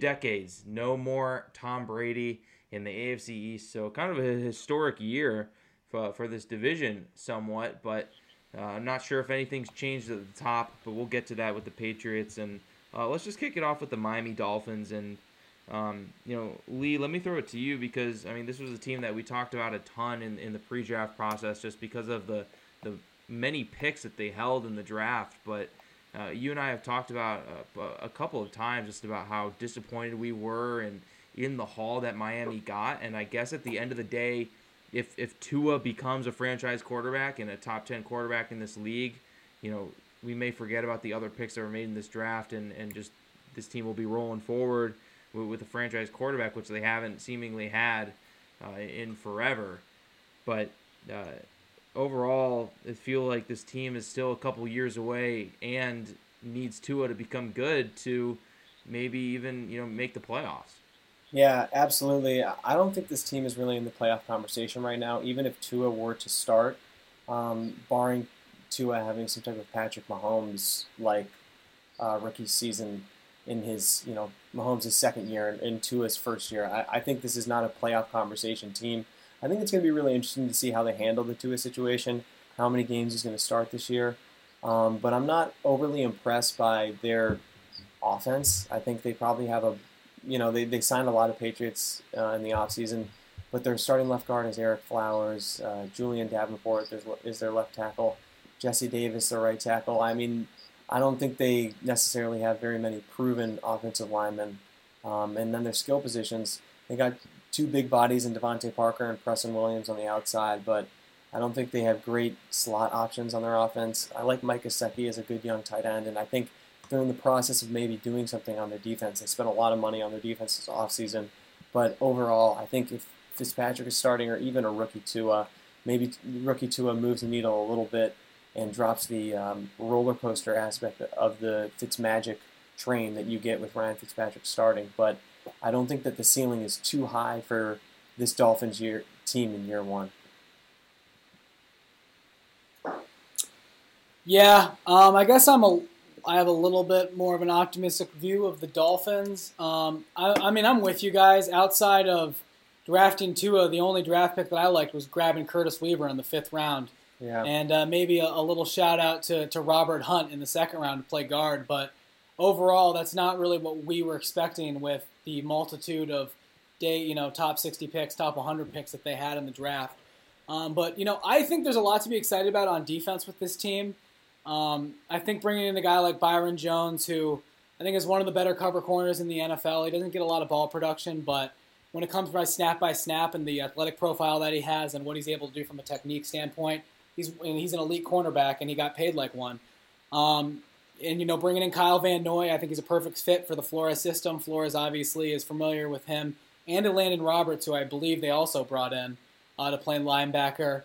decades, no more Tom Brady in the AFC East. So kind of a historic year for, for this division, somewhat, but. Uh, I'm not sure if anything's changed at the top, but we'll get to that with the Patriots. And uh, let's just kick it off with the Miami Dolphins. And, um, you know, Lee, let me throw it to you because, I mean, this was a team that we talked about a ton in, in the pre draft process just because of the, the many picks that they held in the draft. But uh, you and I have talked about uh, a couple of times just about how disappointed we were and in the haul that Miami got. And I guess at the end of the day, if if Tua becomes a franchise quarterback and a top ten quarterback in this league, you know, we may forget about the other picks that were made in this draft and, and just this team will be rolling forward with, with a franchise quarterback, which they haven't seemingly had uh, in forever. But uh, overall, I feel like this team is still a couple years away and needs Tua to become good to maybe even you know make the playoffs. Yeah, absolutely. I don't think this team is really in the playoff conversation right now, even if Tua were to start, um, barring Tua having some type of Patrick Mahomes like uh, rookie season in his, you know, Mahomes' second year and, and Tua's first year. I, I think this is not a playoff conversation team. I think it's going to be really interesting to see how they handle the Tua situation, how many games he's going to start this year. Um, but I'm not overly impressed by their offense. I think they probably have a you know, they, they signed a lot of Patriots uh, in the offseason, but their starting left guard is Ereck Flowers. Uh, Julian Davenport is, their left tackle. Jesse Davis, their right tackle. I mean, I don't think they necessarily have very many proven offensive linemen. Um, and then their skill positions, they got two big bodies in DeVante Parker and Preston Williams on the outside, but I don't think they have great slot options on their offense. I like Mike Gesicki as a good young tight end, and I think they're in the process of maybe doing something on their defense. They spent a lot of money on their defense this offseason. But overall, I think if Fitzpatrick is starting or even a rookie Tua, maybe rookie Tua moves the needle a little bit and drops the um, roller coaster aspect of the Fitzmagic train that you get with Ryan Fitzpatrick starting. But I don't think that the ceiling is too high for this Dolphins year team in year one. Yeah, um, I guess I'm a I have a little bit more of an optimistic view of the Dolphins. Um, I, I, mean, I'm with you guys. Outside of drafting Tua, the only draft pick that I liked was grabbing Curtis Weaver in the fifth round. Yeah. And uh, maybe a, a, little shout out to, to Robert Hunt in the second round to play guard. But overall, that's not really what we were expecting with the multitude of day, you know, top 60 picks, top 100 picks that they had in the draft. Um, but, you know, I think there's a lot to be excited about on defense with this team. Um, I think bringing in a guy like Byron Jones, who I think is one of the better cover corners in the NFL, he doesn't get a lot of ball production, but when it comes by snap by snap and the athletic profile that he has and what he's able to do from a technique standpoint, he's he's an elite cornerback and he got paid like one. Um, and you know, bringing in Kyle Van Noy, I think he's a perfect fit for the Flores system. Flores obviously is familiar with him and to Landon Roberts, who I believe they also brought in uh, to play linebacker.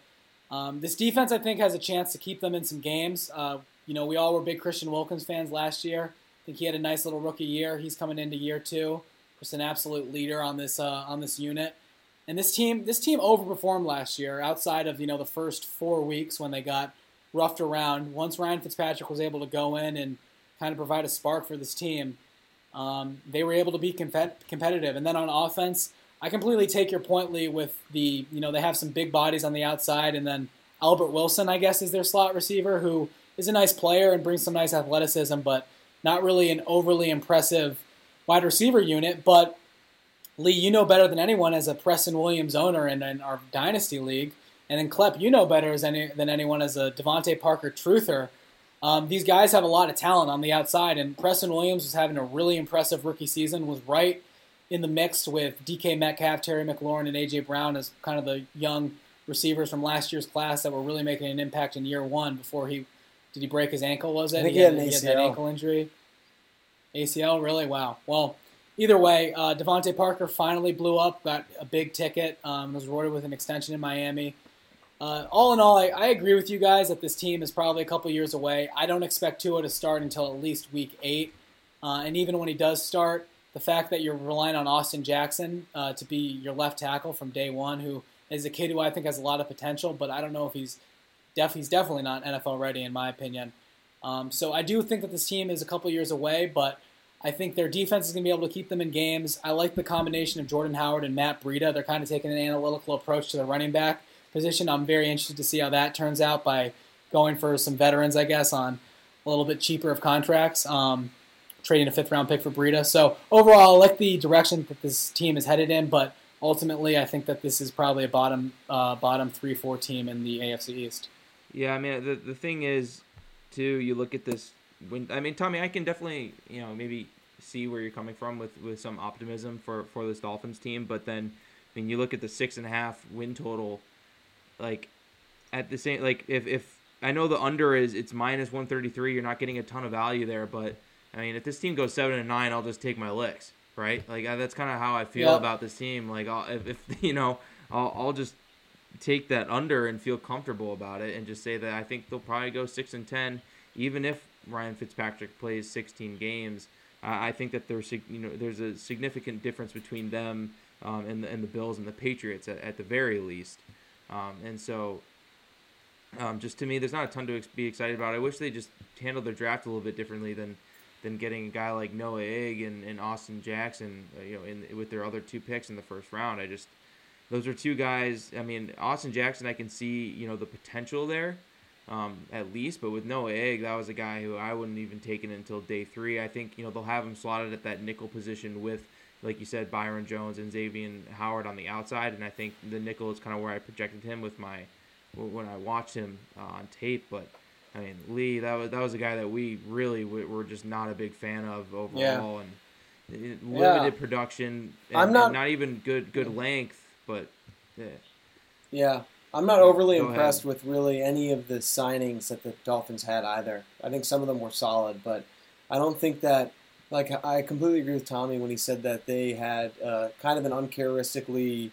Um, this defense, I think, has a chance to keep them in some games. Uh, you know, we all were big Christian Wilkins fans last year. I think he had a nice little rookie year. He's coming into year two, just an absolute leader on this uh, on this unit. And this team, this team overperformed last year. Outside of you know the first four weeks when they got roughed around, once Ryan Fitzpatrick was able to go in and kind of provide a spark for this team, um, they were able to be competitive. And then on offense, I completely take your point, Lee, with the, you know, they have some big bodies on the outside, and then Albert Wilson, I guess, is their slot receiver, who is a nice player and brings some nice athleticism, but not really an overly impressive wide receiver unit. But Lee, you know better than anyone as a Preston Williams owner in, in our Dynasty League. And then Klepp, you know better any, than anyone as a DeVante Parker truther. Um, these guys have a lot of talent on the outside, and Preston Williams was having a really impressive rookie season, was right – in the mix with DK Metcalf, Terry McLaurin, and AJ Brown as kind of the young receivers from last year's class that were really making an impact in year one before he did he break his ankle? Was it? I think he, he, had, he had, that ankle injury. ACL, really? Wow. Well, either way, uh, DeVante Parker finally blew up, got a big ticket, um, was rewarded with an extension in Miami. Uh, all in all, I, I, agree with you guys that this team is probably a couple years away. I don't expect Tua to start until at least week eight. Uh, and even when he does start, the fact that you're relying on Austin Jackson uh, to be your left tackle from day one, who is a kid who I think has a lot of potential, but I don't know if he's def- he's definitely not NFL ready in my opinion. Um, so I do think that this team is a couple years away, but I think their defense is going to be able to keep them in games. I like the combination of Jordan Howard and Matt Breida. They're kind of taking an analytical approach to the running back position. I'm very interested to see how that turns out by going for some veterans, I guess, on a little bit cheaper of contracts, um, trading a fifth round pick for Breida. So overall, I like the direction that this team is headed in, but ultimately, I think that this is probably a bottom uh, bottom three four team in the AFC East. Yeah, I mean the the thing is, too, you look at this. When I mean Tommy, I can definitely you know maybe see where you're coming from with with some optimism for for this Dolphins team, but then I mean you look at the six and a half win total like at the same like if if I know the under is it's minus 133, you're not getting a ton of value there, but I mean if this team goes 7 and 9, I'll just take my licks, right? Like that's kind of how I feel yep. about this team. Like I'll, if, if you know, I'll I'll just take that under and feel comfortable about it and just say that I think they'll probably go 6 and 10 even if Ryan Fitzpatrick plays 16 games. I think that there's you know there's a significant difference between them um, and the and the Bills and the Patriots at, at the very least. Um, and so, um, just to me, there's not a ton to be excited about. I wish they just handled their draft a little bit differently than than getting a guy like Noah Egg and, and Austin Jackson, uh, you know, in with their other two picks in the first round. I just those are two guys. I mean, Austin Jackson, I can see you know the potential there. Um, at least. But with Noah Egg, that was a guy who I wouldn't even take it until day three. I think you know they'll have him slotted at that nickel position with like you said, Byron Jones and Xavier Howard on the outside, and I think the nickel is kind of where I projected him with my when I watched him uh, on tape. But I mean, Lee, that was that was a guy that we really were just not a big fan of overall, yeah. and limited yeah. production. And, I'm not not even good good length, but yeah. Yeah, I'm not overly Go impressed ahead. with really any of the signings that the Dolphins had either. I think some of them were solid, but I don't think that like I completely agree with Tommy when he said that they had uh, kind of an uncharacteristically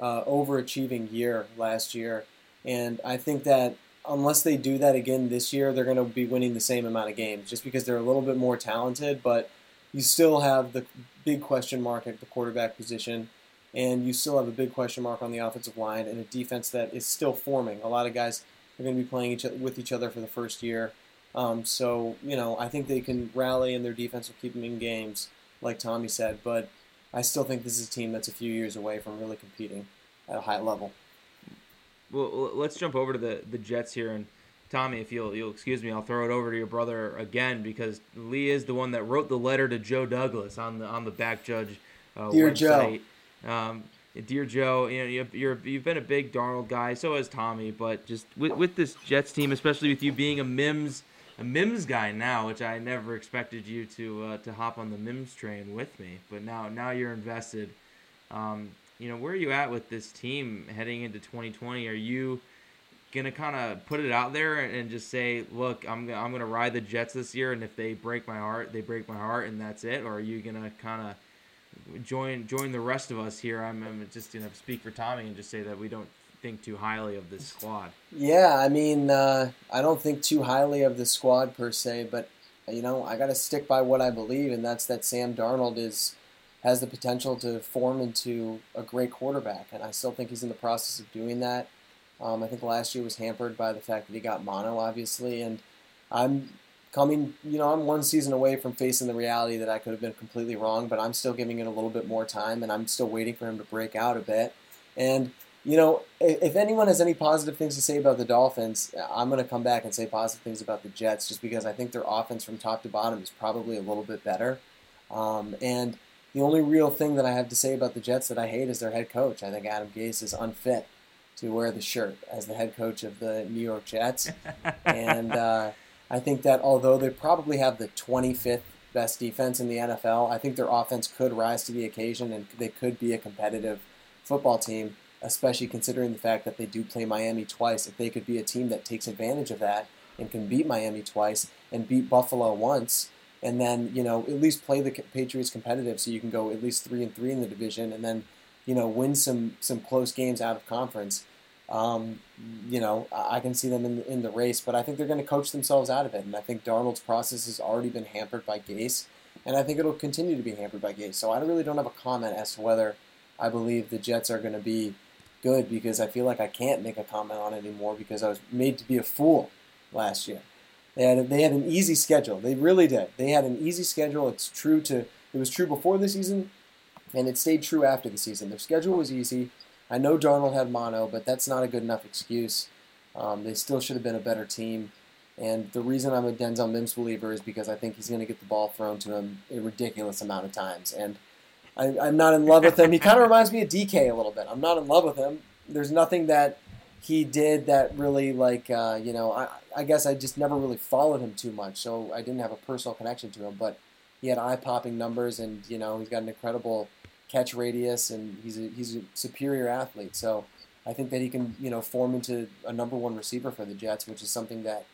uh, overachieving year last year, and I think that unless they do that again this year, they're going to be winning the same amount of games just because they're a little bit more talented. But you still have the big question mark at the quarterback position, and you still have a big question mark on the offensive line and a defense that is still forming. A lot of guys are going to be playing each, with each other for the first year. Um, so, you know, I think they can rally and their defense will keep them in games, like Tommy said. But I still think this is a team that's a few years away from really competing at a high level. Well, let's jump over to the, the Jets here. And Tommy, if you'll, you'll excuse me, I'll throw it over to your brother again because Lee is the one that wrote the letter to Joe Douglas on the on the back judge uh, Dear website. Joe. Um, Dear Joe, you know you're you've been a big Darnold guy, so has Tommy. But just with, with this Jets team, especially with you being a Mims a Mims guy now, which I never expected you to uh, to hop on the Mims train with me. But now now you're invested. Um, you know, where are you at with this team heading into 2020? Are you gonna kind of put it out there and just say, look, I'm I'm gonna ride the Jets this year, and if they break my heart, they break my heart, and that's it? Or are you gonna kind of join join the rest of us here? I'm, I'm just gonna speak for Tommy and just say that we don't think too highly of this squad. Yeah, I mean, uh, I don't think too highly of the squad per se, but you know, I got to stick by what I believe, and that's that Sam Darnold is has the potential to form into a great quarterback, and I still think he's in the process of doing that. Um, I think last year was hampered by the fact that he got mono, obviously, and I'm coming, you know, I'm one season away from facing the reality that I could have been completely wrong, but I'm still giving it a little bit more time, and I'm still waiting for him to break out a bit. And you know, if anyone has any positive things to say about the Dolphins, I'm going to come back and say positive things about the Jets just because I think their offense from top to bottom is probably a little bit better. Um, and the only real thing that I have to say about the Jets that I hate is their head coach. I think Adam Gase is unfit to wear the shirt as the head coach of the New York Jets. and uh, I think that although they probably have the 25th best defense in the NFL, I think their offense could rise to the occasion and they could be a competitive football team especially considering the fact that they do play Miami twice. If they could be a team that takes advantage of that and can beat Miami twice and beat Buffalo once, and then you know at least play the Patriots competitive, so you can go at least three and three in the division, and then you know win some some close games out of conference. um, you know, I can see them in, in the race, but I think they're going to coach themselves out of it. And I think Darnold's process has already been hampered by Gase, and I think it'll continue to be hampered by Gase. So I really don't have a comment as to whether I believe the Jets are going to be good because I feel like I can't make a comment on it anymore because I was made to be a fool last year. They had they had an easy schedule. They really did. They had an easy schedule. It's true to it was true before the season, and it stayed true after the season. Their schedule was easy. I know Darnold had mono, but that's not a good enough excuse. Um, they still should have been a better team. And the reason I'm a Denzel Mims believer is because I think he's going to get the ball thrown to him a ridiculous amount of times. And I, am not in love with him. He kind of reminds me of DK a little bit. I'm not in love with him. There's nothing that he did that really, like, uh, you know, I, I guess I just never really followed him too much, so I didn't have a personal connection to him. But he had eye popping numbers, and, you know, he's got an incredible catch radius, and he's a, he's a superior athlete. So I think that he can, you know, form into a number one receiver for the Jets, which is something that,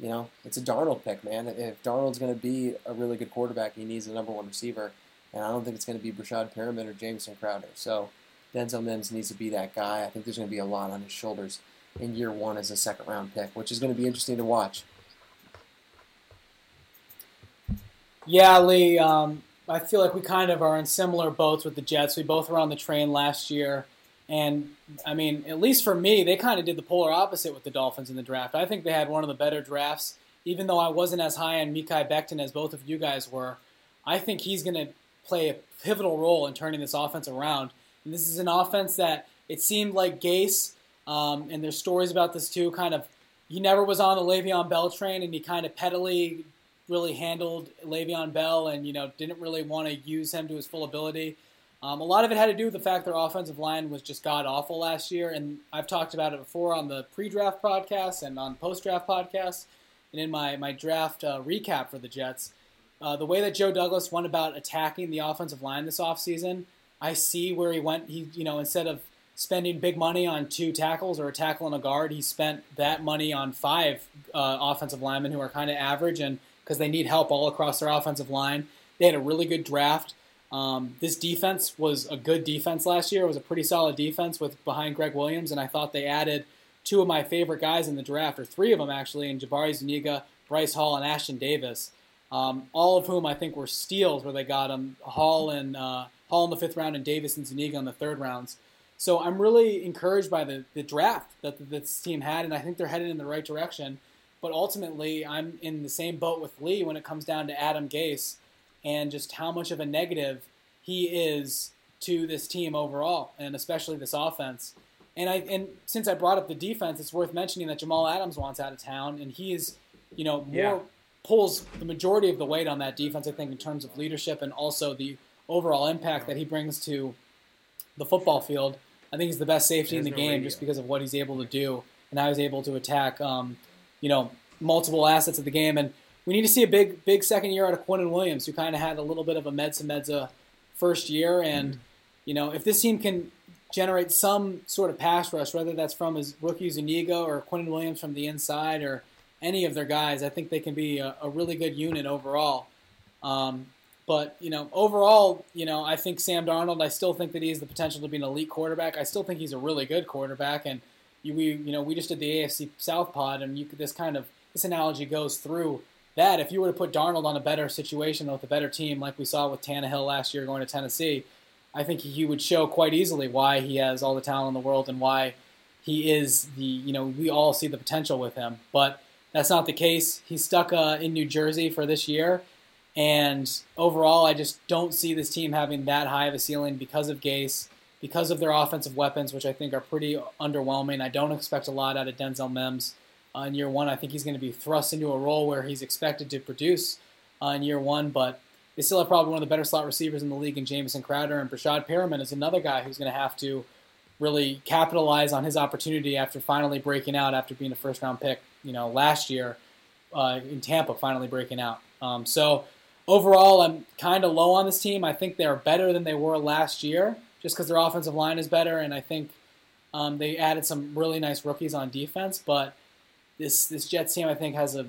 you know, it's a Darnold pick, man. If Darnold's going to be a really good quarterback, he needs a number one receiver and I don't think it's going to be Breshad Perriman or Jamison Crowder. So Denzel Mims needs to be that guy. I think there's going to be a lot on his shoulders in year one as a second round pick, which is going to be interesting to watch. Yeah, Lee. Um, I feel like we kind of are in similar boats with the Jets. We both were on the train last year. And I mean, at least for me, they kind of did the polar opposite with the Dolphins in the draft. I think they had one of the better drafts, even though I wasn't as high on Mekhi Becton as both of you guys were. I think he's going to play a pivotal role in turning this offense around. And this is an offense that it seemed like Gase, um, and there's stories about this too, kind of, he never was on the Le'Veon Bell train, and he kind of pettily really handled Le'Veon Bell and, you know, didn't really want to use him to his full ability. Um, a lot of it had to do with the fact their offensive line was just god awful last year, and I've talked about it before on the pre-draft podcast and on post-draft podcasts, and in my my draft uh, recap for the Jets. Uh, the way that Joe Douglas went about attacking the offensive line this offseason, I see where he went. He, you know, instead of spending big money on two tackles or a tackle and a guard, he spent that money on five uh, offensive linemen who are kind of average and because they need help all across their offensive line. They had a really good draft. Um, this defense was a good defense last year. It was a pretty solid defense with behind Gregg Williams, and I thought they added two of my favorite guys in the draft, or three of them actually, in Jabari Zuniga, Bryce Hall, and Ashtyn Davis um, all of whom I think were steals where they got them Hall and uh, Hall in the fifth round and Davis and Zuniga in the third rounds. So I'm really encouraged by the, the draft that this team had, and I think they're headed in the right direction. But ultimately, I'm in the same boat with Lee when it comes down to Adam Gase and just how much of a negative he is to this team overall, and especially this offense. And I and since I brought up the defense, it's worth mentioning that Jamal Adams wants out of town, and he is, you know, more yeah pulls the majority of the weight on that defense, I think, in terms of leadership and also the overall impact that he brings to the football field. I think he's the best safety in the no game radio. just because of what he's able to do and how he's able to attack, um, you know, multiple assets of the game. And we need to see a big, big second year out of Quinnen Williams, who kind of had a little bit of a Medsa Medsa first year. And, mm-hmm. you know, if this team can generate some sort of pass rush, whether that's from his rookie Zuniga or Quinnen Williams from the inside or – any of their guys. I think they can be a, a really good unit overall. Um, but you know, overall, you know, I think Sam Darnold. I still think that he has the potential to be an elite quarterback. I still think he's a really good quarterback. And you, we, you know, we just did the AFC South pod, and you, this kind of this analogy goes through that. If you were to put Darnold on a better situation with a better team, like we saw with Tannehill last year going to Tennessee, I think he would show quite easily why he has all the talent in the world and why he is the. You know, we all see the potential with him, but that's not the case. He's stuck uh, in New Jersey for this year. And overall, I just don't see this team having that high of a ceiling because of Gase, because of their offensive weapons, which I think are pretty underwhelming. I don't expect a lot out of Denzel Mims uh, in year one. I think he's going to be thrust into a role where he's expected to produce uh, in year one, but they still have probably one of the better slot receivers in the league in Jamison Crowder. And Breshad Perriman is another guy who's going to have to really capitalize on his opportunity after finally breaking out after being a first round pick you know, last year uh, in Tampa, finally breaking out. Um, so overall, I'm kind of low on this team. I think they're better than they were last year, just because their offensive line is better, and I think um, they added some really nice rookies on defense. But this this Jets team, I think, has a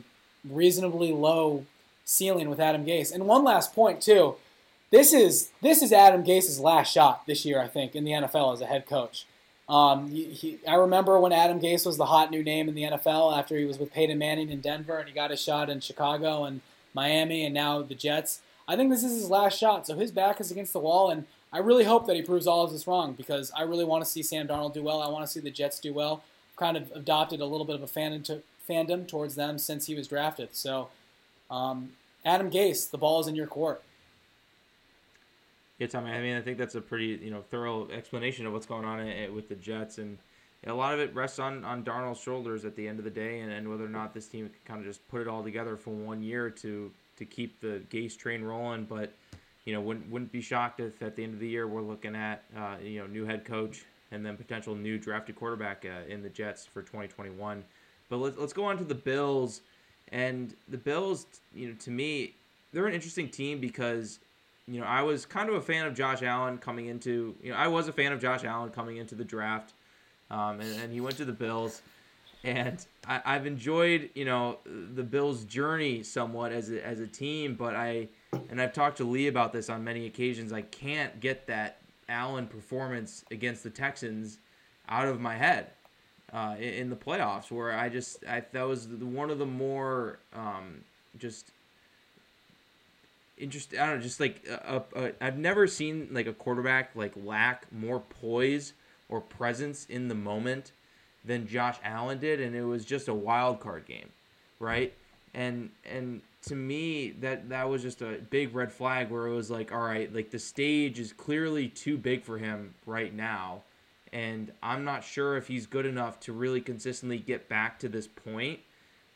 reasonably low ceiling with Adam Gase. And one last point too. This is this is Adam Gase's last shot this year, I think, in the NFL as a head coach. Um, he, he, I remember when Adam Gase was the hot new name in the NFL after he was with Peyton Manning in Denver and he got his shot in Chicago and Miami and now the Jets. I think this is his last shot, so his back is against the wall, and I really hope that he proves all of this wrong because I really want to see Sam Darnold do well. I want to see the Jets do well. I've kind of adopted a little bit of a fan into, fandom towards them since he was drafted. So, um, Adam Gase, the ball is in your court. Yeah, Tommy. I mean, I think that's a pretty you know thorough explanation of what's going on with the Jets, and a lot of it rests on on Darnold's shoulders at the end of the day, and, and whether or not this team can kind of just put it all together for one year to to keep the Gase train rolling. But you know, wouldn't wouldn't be shocked if at the end of the year we're looking at uh, you know new head coach and then potential new drafted quarterback uh, in the Jets for 2021. But let's let's go on to the Bills, and the Bills, you know, to me, they're an interesting team because you know, I was kind of a fan of Josh Allen coming into, you know, I was a fan of Josh Allen coming into the draft, um, and, and, he went to the Bills, and I, have enjoyed, you know, the Bills' journey somewhat as a, as a team, but I, and I've talked to Lee about this on many occasions, I can't get that Allen performance against the Texans out of my head. Uh, in, in, the playoffs, where I just I that was one of the more um, just interesting. I don't know, just like uh, a, a, uh, I've never seen like a quarterback like lack more poise or presence in the moment than Josh Allen did, and it was just a wild card game, right? And and to me that that was just a big red flag where it was like, all right, like the stage is clearly too big for him right now, and I'm not sure if he's good enough to really consistently get back to this point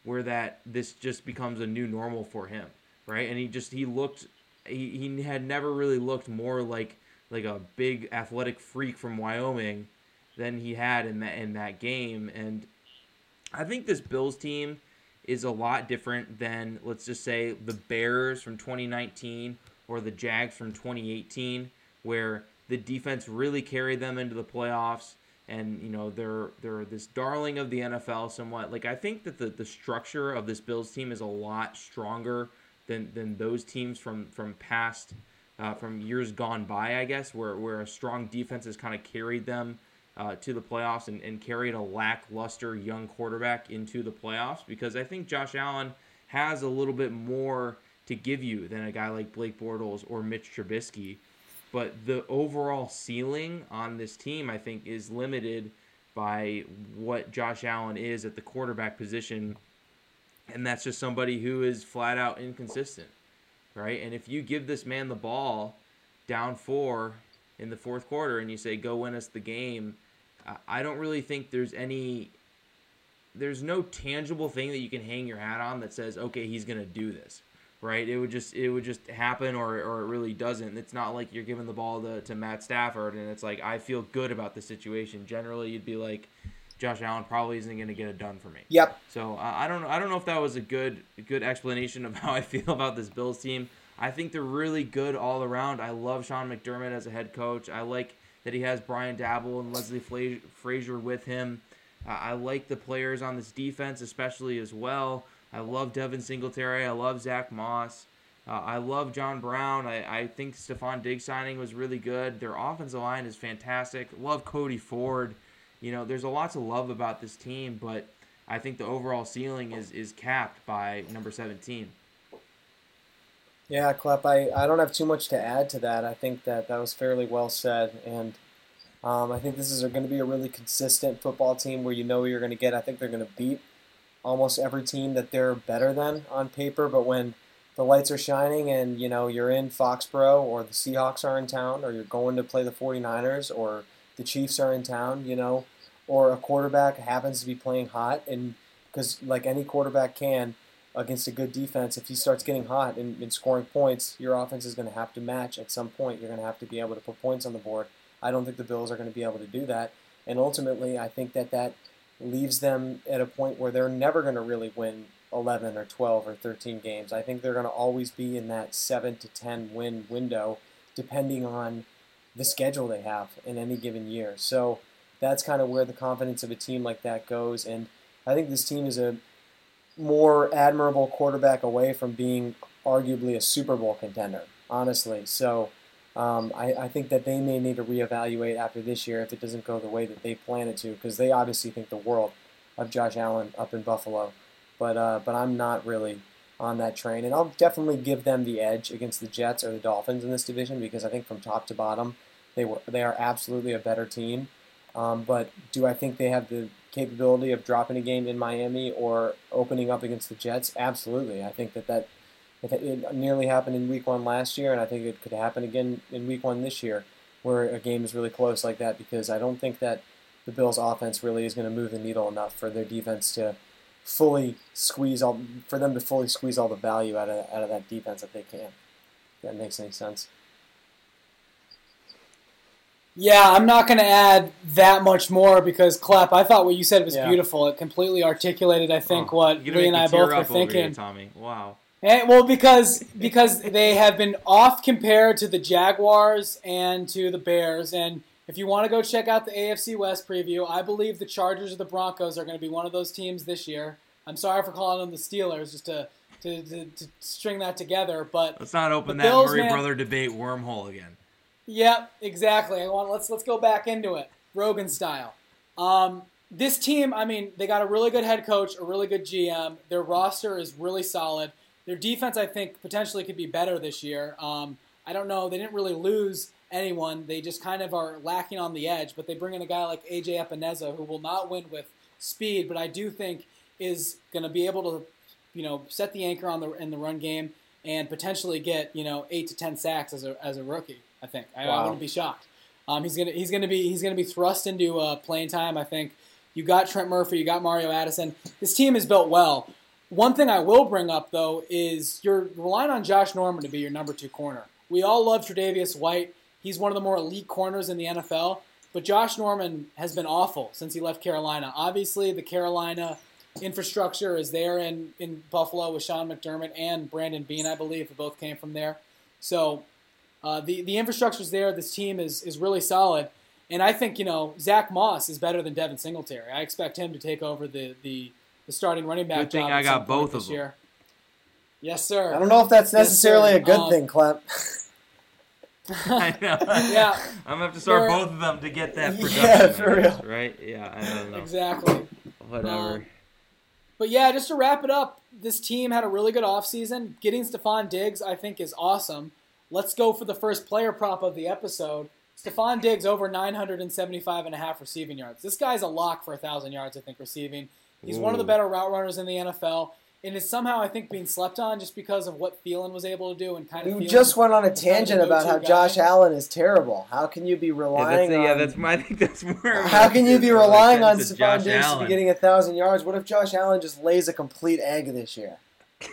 where that this just becomes a new normal for him right? And he just he looked he, he had never really looked more like like a big athletic freak from Wyoming than he had in that in that game. And I think this Bills team is a lot different than let's just say the Bears from 2019 or the Jags from 2018 where the defense really carried them into the playoffs and you know they're they're this darling of the NFL somewhat like I think that the the structure of this Bills team is a lot stronger than than those teams from from past uh, from years gone by, I guess, where where a strong defense has kind of carried them uh, to the playoffs and, and carried a lackluster young quarterback into the playoffs. Because I think Josh Allen has a little bit more to give you than a guy like Blake Bortles or Mitch Trubisky. But the overall ceiling on this team, I think, is limited by what Josh Allen is at the quarterback position and that's just somebody who is flat out inconsistent, right? And if you give this man the ball down four in the fourth quarter and you say, go win us the game, I don't really think there's any, there's no tangible thing that you can hang your hat on that says, okay, he's going to do this. Right, it would just it would just happen, or, or it really doesn't. It's not like you're giving the ball to, to Matt Stafford, and it's like I feel good about the situation. Generally, you'd be like, Josh Allen probably isn't going to get it done for me. Yep. So uh, I don't I don't know if that was a good good explanation of how I feel about this Bills team. I think they're really good all around. I love Sean McDermott as a head coach. I like that he has Brian Daboll and Leslie Frazier with him. Uh, I like the players on this defense, especially as well. I love Devin Singletary. I love Zach Moss. Uh, I love John Brown. I, I think Stefon Diggs signing was really good. Their offensive line is fantastic. Love Cody Ford. You know, there's a lot to love about this team, but I think the overall ceiling is is capped by number 17. Yeah, Klepp, I, I don't have too much to add to that. I think that that was fairly well said. And um, I think this is going to be a really consistent football team where you know you're going to get. I think they're going to beat almost every team that they're better than on paper. But when the lights are shining and, you know, you're in Foxborough or the Seahawks are in town or you're going to play the 49ers or – the Chiefs are in town, you know, or a quarterback happens to be playing hot, and because like any quarterback can against a good defense, if he starts getting hot and, and scoring points, your offense is going to have to match at some point. You're going to have to be able to put points on the board. I don't think the Bills are going to be able to do that, and ultimately, I think that that leaves them at a point where they're never going to really win 11 or 12 or 13 games. I think they're going to always be in that 7 to 10 win window, depending on the schedule they have in any given year. So that's kind of where the confidence of a team like that goes. And I think this team is a more admirable quarterback away from being arguably a Super Bowl contender, honestly. So Um, I, I think that they may need to reevaluate after this year if it doesn't go the way that they plan it to, because they obviously think the world of Josh Allen up in Buffalo. But uh, but I'm not really on that train, and I'll definitely give them the edge against the Jets or the Dolphins in this division because I think from top to bottom they were they are absolutely a better team. Um, but do I think they have the capability of dropping a game in Miami or opening up against the Jets? Absolutely. I think that that it nearly happened in Week One last year, and I think it could happen again in Week One this year, where a game is really close like that. Because I don't think that the Bills' offense really is going to move the needle enough for their defense to fully squeeze all for them to fully squeeze all the value out of out of that defense that they can. If that makes any sense. Yeah, I'm not going to add that much more because Klepp. I thought what you said was Yeah. beautiful. It completely articulated, I think, Oh, what you're Lee and I both were up over here, thinking. Tommy. Wow. Eh, well, because because they have been off compared to the Jaguars and to the Bears, and if you want to go check out the AFC West preview, I believe the Chargers or the Broncos are going to be one of those teams this year. I'm sorry for calling them the Steelers, just to to, to, to string that together, but Let's not open that Bills, Murray man- brother debate wormhole again. Yep, exactly. I want let's let's go back into it, Rogan style. Um, this team, I mean, they got a really good head coach, a really good GM. Their roster is really solid. Their defense, I think, potentially could be better this year. Um, I don't know. They didn't really lose anyone. They just kind of are lacking on the edge. But they bring in a guy like AJ Epenesa, who will not win with speed, but I do think is going to be able to, you know, set the anchor on the in the run game and potentially get you know eight to ten sacks as a as a rookie. I think I, I wouldn't be shocked. Um, he's gonna he's gonna be he's gonna be thrust into uh, playing time. I think you got Trent Murphy, you got Mario Addison. This team is built well. One thing I will bring up though is you're relying on Josh Norman to be your number two corner. We all love Tre'Davious White. He's one of the more elite corners in the NFL. But Josh Norman has been awful since he left Carolina. Obviously, the Carolina infrastructure is there in, in Buffalo with Sean McDermott and Brandon Beane, I believe, who both came from there. So uh, the the is there. This team is is really solid, and I think you know Zach Moss is better than Devin Singletary. I expect him to take over the the, the starting running back Good thing job I got both of them. year. Yes, sir. I don't know if that's necessarily sir. a good Um, thing, Clem. I know. Yeah. I'm gonna have to start They're- both of them to get that production. Yeah, for real. Right? Yeah, I don't know. Exactly. Whatever. Um, But yeah, just to wrap it up, this team had a really good offseason. Getting Stefon Diggs, I think, is awesome. Let's go for the first player prop of the episode. Stefon Diggs over 975 and a half receiving yards. This guy's a lock for 1,000 yards, I think, receiving. He's one of the better route runners in the NFL. And is somehow, I think, being slept on just because of what Thielen was able to do and kind of You Thielen- just went on a kind of the tangent about how go-to Josh. Allen is terrible. How can you be yeah, relying that's, yeah, that's my, I think that's more. how can you be relying on that's a Stefon Diggs to be getting a thousand yards? What if Josh Allen just lays a complete egg this year,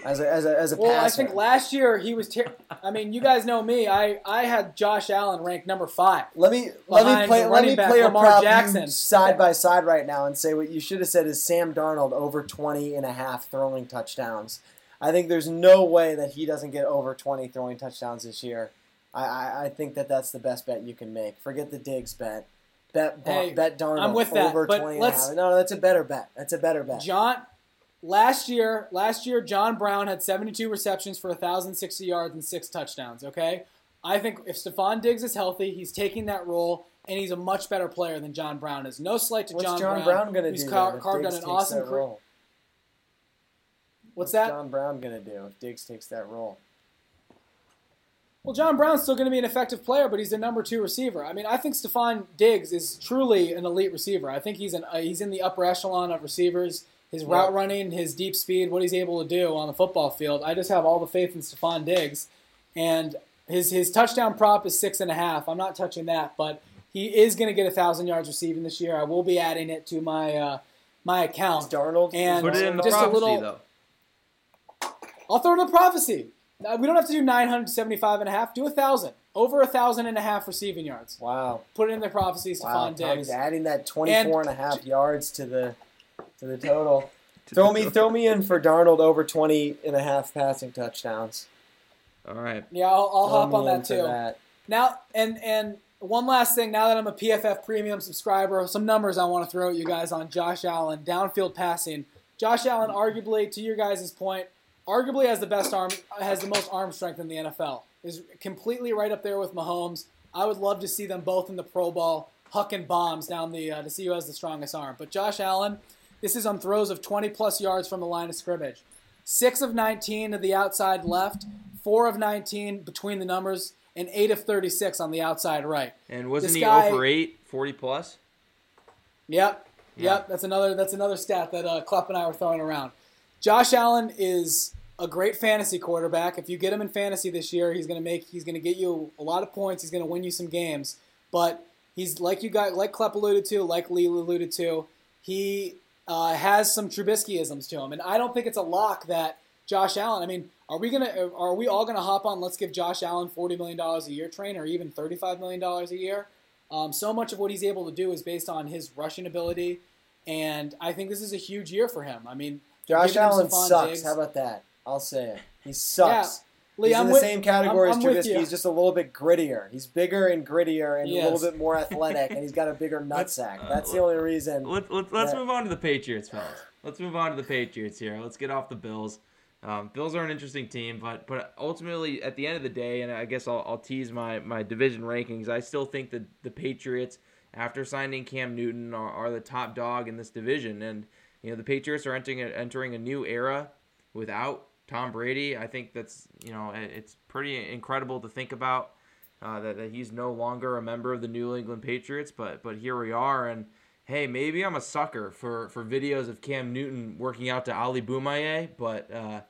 as a as a, as a Well, I think last year he was. Ter- I mean, you guys know me. I, I had Josh Allen ranked number five. Let me let me play let me play a Lamar prop Jackson. side by side right now and say what you should have said is Sam Darnold over 20 and a half throwing touchdowns. I think there's no way that he doesn't get over 20 throwing touchdowns this year. I, I, I think that that's the best bet you can make. Forget the Diggs bet. Bet Hey, bet Darnold I'm with that, over but 20 and a let's- half. No, that's a better bet. That's a better bet. John, last year, last year, John Brown had 72 receptions for 1,060 yards and six touchdowns. Okay, I think if Stefon Diggs is healthy, he's taking that role, and he's a much better player than John Brown is. No slight to John Brown. What's John, John Brown, Brown, going to do car- if carved Diggs out an takes awesome career. role? What's that? John Brown going to do if Diggs takes that role? Well, John Brown's still going to be an effective player, but he's the number two receiver. I mean, I think Stefon Diggs is truly an elite receiver. I think he's an uh, he's in the upper echelon of receivers. His Yeah. route running, his deep speed, what he's able to do on the football field. I just have all the faith in Stefon Diggs, and his his touchdown prop is six and a half. I'm not touching that, but he is going to get a thousand yards receiving this year. I will be adding it to my uh, my Is account. Darnold? And Put it in the just a little- though. I'll throw in the prophecy. Uh, We don't have to do 975 and a half. Do a thousand. Over a thousand and a half receiving yards. Wow. Put it in the prophecy, Stefon Wow, Diggs. Tommy's adding that 24 and, And- a half yards to the to the total. throw me throw me in for Darnold over 20 and a half passing touchdowns. All right. Yeah, I'll, I'll hop on that too. that. Now, and and one last thing. Now that I'm a PFF Premium subscriber, some numbers I want to throw at you guys on Josh Allen downfield passing. Josh Allen, arguably, to your guys' point, arguably has the best arm, has the most arm strength in the NFL. Is completely right up there with Mahomes. I would love to see them both in the Pro Bowl, hucking bombs down the uh, to see who has the strongest arm. But Josh Allen, this is on throws of 20 plus yards from the line of scrimmage. Six of 19 to the outside left, four of 19 between the numbers, and eight of 36 on the outside right. And wasn't This he guy- over 8, 40 plus? Yep. Yeah. Yep. That's another that's another stat that uh, Klepp and I were throwing around. Josh Allen is a great fantasy quarterback. If you get him in fantasy this year, he's gonna make he's gonna get you a lot of points. He's gonna win you some games. But he's like you got like Klepp alluded to, like Lee alluded to. He uh, has some Trubiskyisms to him, and I don't think it's a lock that Josh Allen. I mean, are we gonna are we all gonna hop on? Let's give Josh Allen forty million dollars a year train, or even thirty five million dollars a year. Um, so much of what he's able to do is based on his rushing ability, and I think this is a huge year for him. I mean, Josh giving him some Allen sucks. Diggs. How about that? I'll say it. He sucks. Lee, He's I'm in the with- same category I'm- as I'm with Trubisky. He's just a little bit grittier. He's bigger and grittier and a little bit more athletic, and he's got a bigger nutsack. That's the only reason. Let's let's, let's Yeah. move on to the Patriots, fellas. Let's move on to the Patriots here. Let's get off the Bills. Um, Bills are an interesting team, but but ultimately at the end of the day, and I guess I'll, I'll tease my, my division rankings. I still think that the Patriots, after signing Cam Newton, are, are the top dog in this division, and you know the Patriots are entering a, entering a new era without Tom Brady. I think that's you know it's pretty incredible to think about uh, that, that he's no longer a member of the New England Patriots, but but here we are, and hey, maybe I'm a sucker for, for videos of Cam Newton working out to Ali Bomaye, but uh,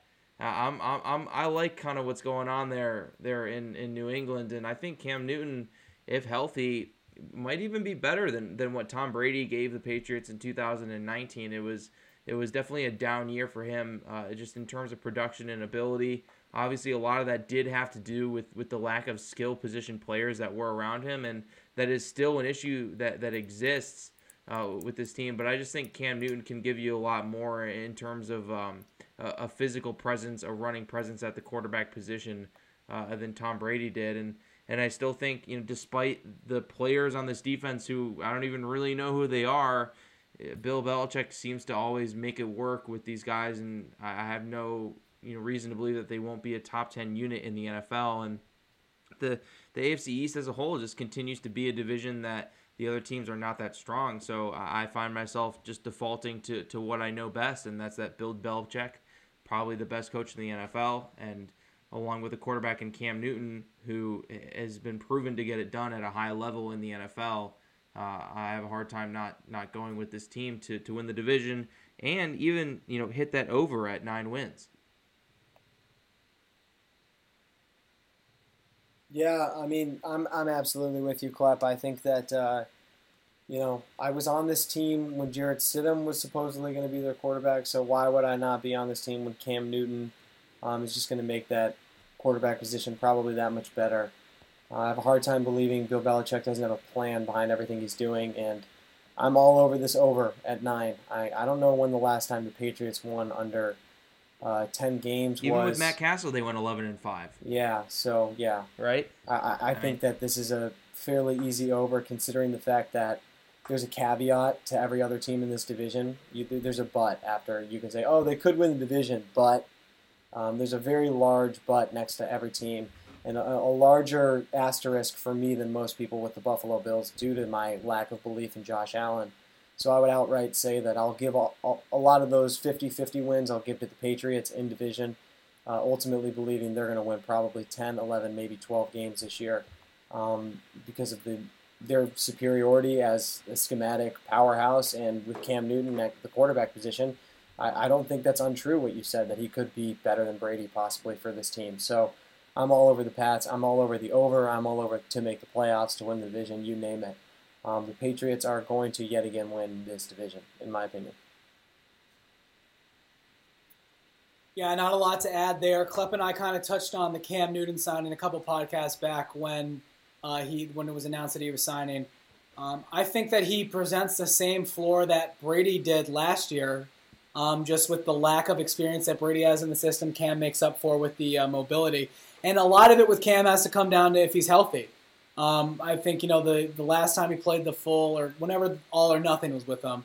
I'm, I'm, I'm I like kind of what's going on there there in, in New England, and I think Cam Newton, if healthy, might even be better than, than what Tom Brady gave the Patriots in 2019. It was it was definitely a down year for him, uh, just in terms of production and ability. Obviously, a lot of that did have to do with, with the lack of skill position players that were around him, and that is still an issue that, that exists uh, with this team. But I just think Cam Newton can give you a lot more in terms of um, a, a physical presence, a running presence at the quarterback position uh, than Tom Brady did. And and I still think you know, despite the players on this defense who I don't even really know who they are, Uh, Bill Belichick seems to always make it work with these guys, and I have no you know reason to believe that they won't be a top ten unit in the NFL. And the the AFC East as a whole just continues to be a division that the other teams are not that strong. So I find myself just defaulting to, to what I know best, and that's that Bill Belichick, probably the best coach in the NFL, and along with a quarterback in Cam Newton, who has been proven to get it done at a high level in the NFL. Uh, I have a hard time not not going with this team to, to win the division and even you know hit that over at nine wins. Yeah, I mean, I'm I'm absolutely with you, Klepp. I think that uh, you know I was on this team when Jarrett Stidham was supposedly going to be their quarterback. So why would I not be on this team when Cam Newton um, is just going to make that quarterback position probably that much better? Uh, I have a hard time believing Bill Belichick doesn't have a plan behind everything he's doing, and I'm all over this over at nine. I, I don't know when the last time the Patriots won under uh, ten games Even was. with Matt Cassel, they went eleven and five, yeah, so yeah, right? I, I, I think that this is a fairly easy over considering the fact that there's a caveat to every other team in this division. You, there's a but after you can say, oh, they could win the division, but um, there's a very large but next to every team. And a, a larger asterisk for me than most people with the Buffalo Bills due to my lack of belief in Josh Allen. So I would outright say that I'll give a, a, a lot of those 50 50 wins, I'll give to the Patriots in division uh, ultimately believing they're going to win probably 10, 11, maybe 12 games this year um, because of the their superiority as a schematic powerhouse and with Cam Newton at the quarterback position. I, I don't think that's untrue what you said that he could be better than Brady possibly for this team. So I'm all over the Pats. I'm all over the over. I'm all over to make the playoffs, to win the division, you name it. Um, the Patriots are going to yet again win this division, in my opinion. Yeah, not a lot to add there. Klepp and I kind of touched on the Cam Newton signing a couple podcasts back when uh, he when it was announced that he was signing. Um, I think that he presents the same floor that Brady did last year, um, just with the lack of experience that Brady has in the system. Cam makes up for with the uh, mobility, and a lot of it with Cam has to come down to if he's healthy. Um, I think you know the the last time he played the full or whenever all or nothing was with him.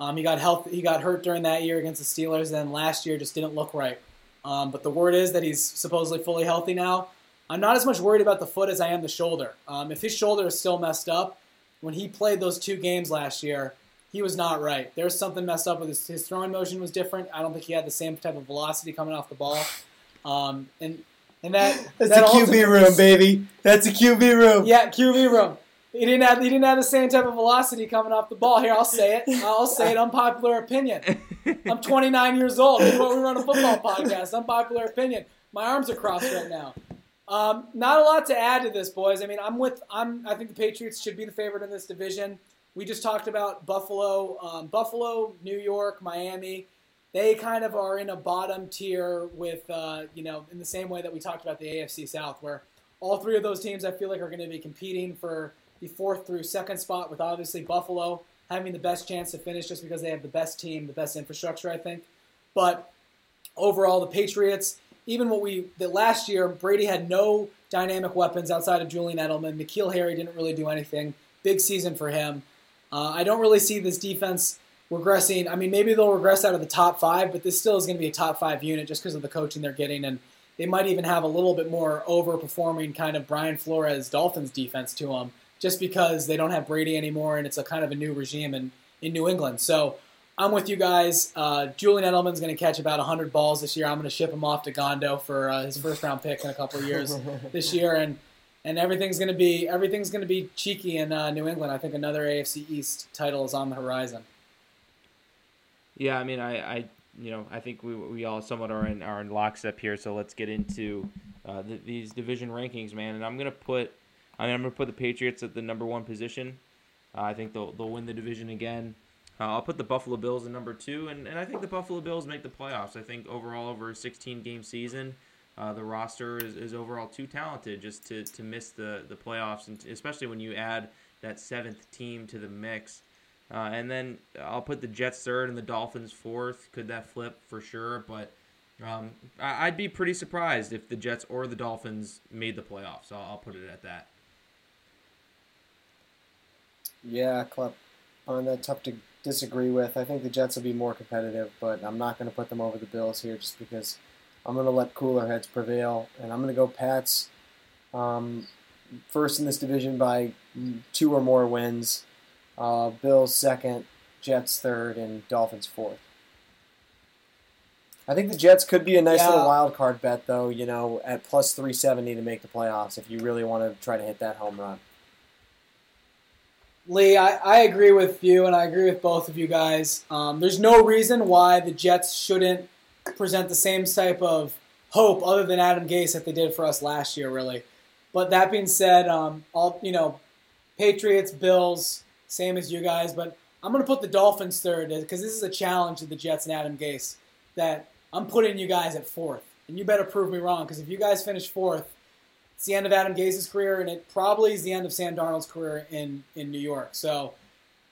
Um, he got health. He got hurt during that year against the Steelers. Then last year just didn't look right. Um, but the word is that he's supposedly fully healthy now. I'm not as much worried about the foot as I am the shoulder. Um, if his shoulder is still messed up, when he played those two games last year, he was not right. There's something messed up with his, his throwing motion was different. I don't think he had the same type of velocity coming off the ball. Um, and and that That's that a QB ultimately- room, baby. That's a QB room. Yeah, QB room. He didn't have he didn't have the same type of velocity coming off the ball. Here, I'll say it. I'll say it. Unpopular opinion. I'm 29 years old. We run we run a football podcast. Unpopular opinion. My arms are crossed right now. Um, not a lot to add to this, boys. I mean, I'm with. I'm. I think the Patriots should be the favorite in this division. We just talked about Buffalo, um, Buffalo, New York, Miami. They kind of are in a bottom tier with, uh, you know, in the same way that we talked about the AFC South, where all three of those teams I feel like are going to be competing for the fourth through second spot, with obviously Buffalo having the best chance to finish just because they have the best team, the best infrastructure, I think. But overall, the Patriots, even what we that last year, Brady had no dynamic weapons outside of Julian Edelman. N'Keal Harry didn't really do anything. Big season for him. Uh, I don't really see this defense regressing. I mean, maybe they'll regress out of the top five, but this still is going to be a top five unit just because of the coaching they're getting, and they might even have a little bit more overperforming kind of Brian Flores Dolphins defense to them, just because they don't have Brady anymore, and it's a kind of a new regime in in New England. So. I'm with you guys. Uh, Julian Edelman's going to catch about 100 balls this year. I'm going to ship him off to Gondo for uh, his first round pick in a couple of years this year, and and everything's going to be everything's going to be cheeky in uh, New England. I think another AFC East title is on the horizon. Yeah, I mean, I, I, you know, I think we, we all somewhat are in are in lockstep here. So let's get into uh, the, these division rankings, man. And I'm gonna put, I mean, I'm gonna put the Patriots at the number one position. Uh, I think they'll they'll win the division again. Uh, I'll put the Buffalo Bills in number two, and, and I think the Buffalo Bills make the playoffs. I think overall over a 16 game season, uh, the roster is, is overall too talented just to, to miss the, the playoffs, and especially when you add that seventh team to the mix. Uh, and then I'll put the Jets third and the Dolphins fourth. Could that flip for sure? But um, I'd be pretty surprised if the Jets or the Dolphins made the playoffs. I'll, I'll put it at that. Yeah, Club. On that, tough to disagree with. I think the Jets will be more competitive, but I'm not going to put them over the Bills here just because I'm going to let cooler heads prevail, and I'm going to go Pats um, first in this division by two or more wins. Uh, Bills second, Jets third, and Dolphins fourth. I think the Jets could be a nice Yeah. little wild card bet, though. You know, at plus 370 to make the playoffs if you really want to try to hit that home run. Lee, I, I agree with you, and I agree with both of you guys. Um, there's no reason why the Jets shouldn't present the same type of hope, other than Adam Gase, that they did for us last year, really. But that being said, um, all you know, Patriots, Bills, same as you guys. But I'm going to put the Dolphins third because this is a challenge to the Jets and Adam Gase. That I'm putting you guys at fourth, and you better prove me wrong because if you guys finish fourth, it's the end of Adam Gase's career, and it probably is the end of Sam Darnold's career in, in New York. So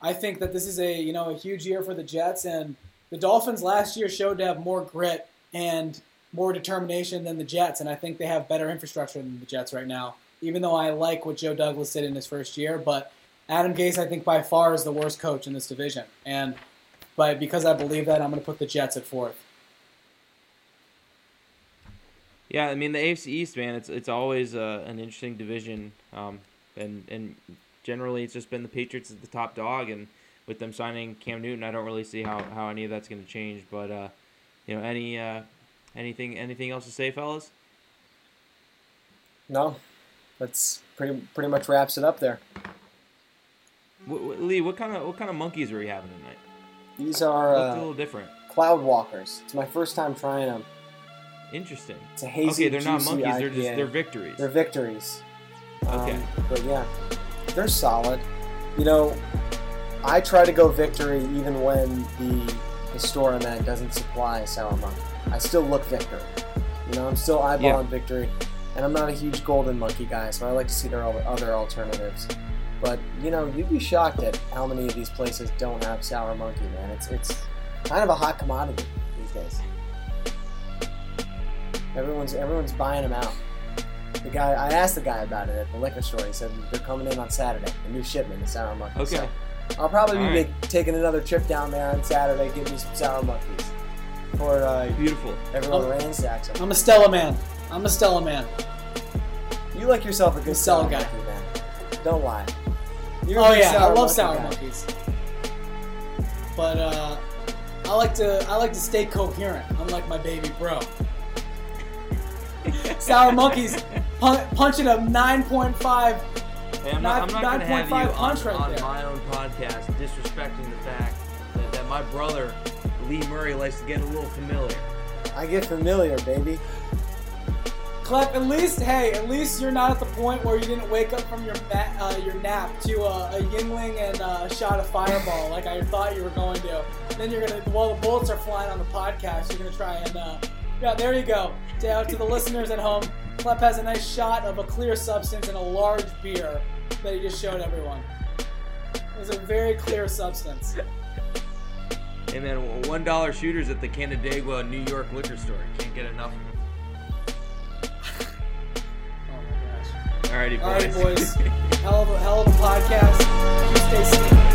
I think that this is a you know a huge year for the Jets, and the Dolphins last year showed to have more grit and more determination than the Jets, and I think they have better infrastructure than the Jets right now. Even though I like what Joe Douglas did in his first year, but Adam Gase I think by far is the worst coach in this division, and but because I believe that, I'm going to put the Jets at fourth. Yeah, I mean the AFC East, man, it's it's always uh, an interesting division, um, and and generally it's just been the Patriots as the top dog, and with them signing Cam Newton, I don't really see how, how any of that's going to change. But uh, you know, any uh, anything anything else to say, fellas? No, that's pretty pretty much wraps it up there. Lee, what kind of what kind of monkeys are you having tonight? These are Looked a uh, little different. cloud walkers. It's my first time trying them. Interesting. It's a hazy, okay, they're not juicy monkeys. They're just IPA. they're victories. They're victories. Okay. Um, but yeah, they're solid. You know, I try to go victory even when the, the store I'm at doesn't supply a sour monkey. I still look victory. You know, I'm still eyeballing Yeah. victory. And I'm not a huge golden monkey guy, so I like to see their other other alternatives. But you know, you'd be shocked at how many of these places don't have sour monkey, man. It's it's kind of a hot commodity these days. Everyone's everyone's buying them out. The guy I asked the guy about it at the liquor store. He said they're coming in on Saturday. A new shipment of sour monkeys. Okay. So I'll probably be All right. make, taking another trip down there on Saturday, get me some sour monkeys. before uh, Beautiful. everyone Um, ransacks them. I'm a Stella man. I'm a Stella man. You like yourself a good Stella sour guy. monkey, man. Don't lie. You're Oh yeah, I love sour guy. monkeys. But uh, I like to I like to stay coherent, unlike my baby bro. Sour monkeys pun- punching a 9.5. Hey, I'm not, I'm not going to have you on, punch right on there. my own podcast disrespecting the fact that, that my brother, Lee Murray, likes to get a little familiar. I get familiar, baby. Klepp, at least hey, at least you're not at the point where you didn't wake up from your ma- uh, your nap to uh, a Yuengling and uh, a shot of Fireball like I thought you were going to. Then you're gonna while the bullets are flying on the podcast, you're gonna try and uh, yeah, there you go. To, uh, to the listeners at home, Klepp has a nice shot of a clear substance in a large beer that he just showed everyone. It was a very clear substance. Hey man, one dollar shooters at the Canandaigua New York liquor store. Can't get enough. Alrighty, boys. Alrighty, boys. hell, of a, hell of a podcast. Stay safe.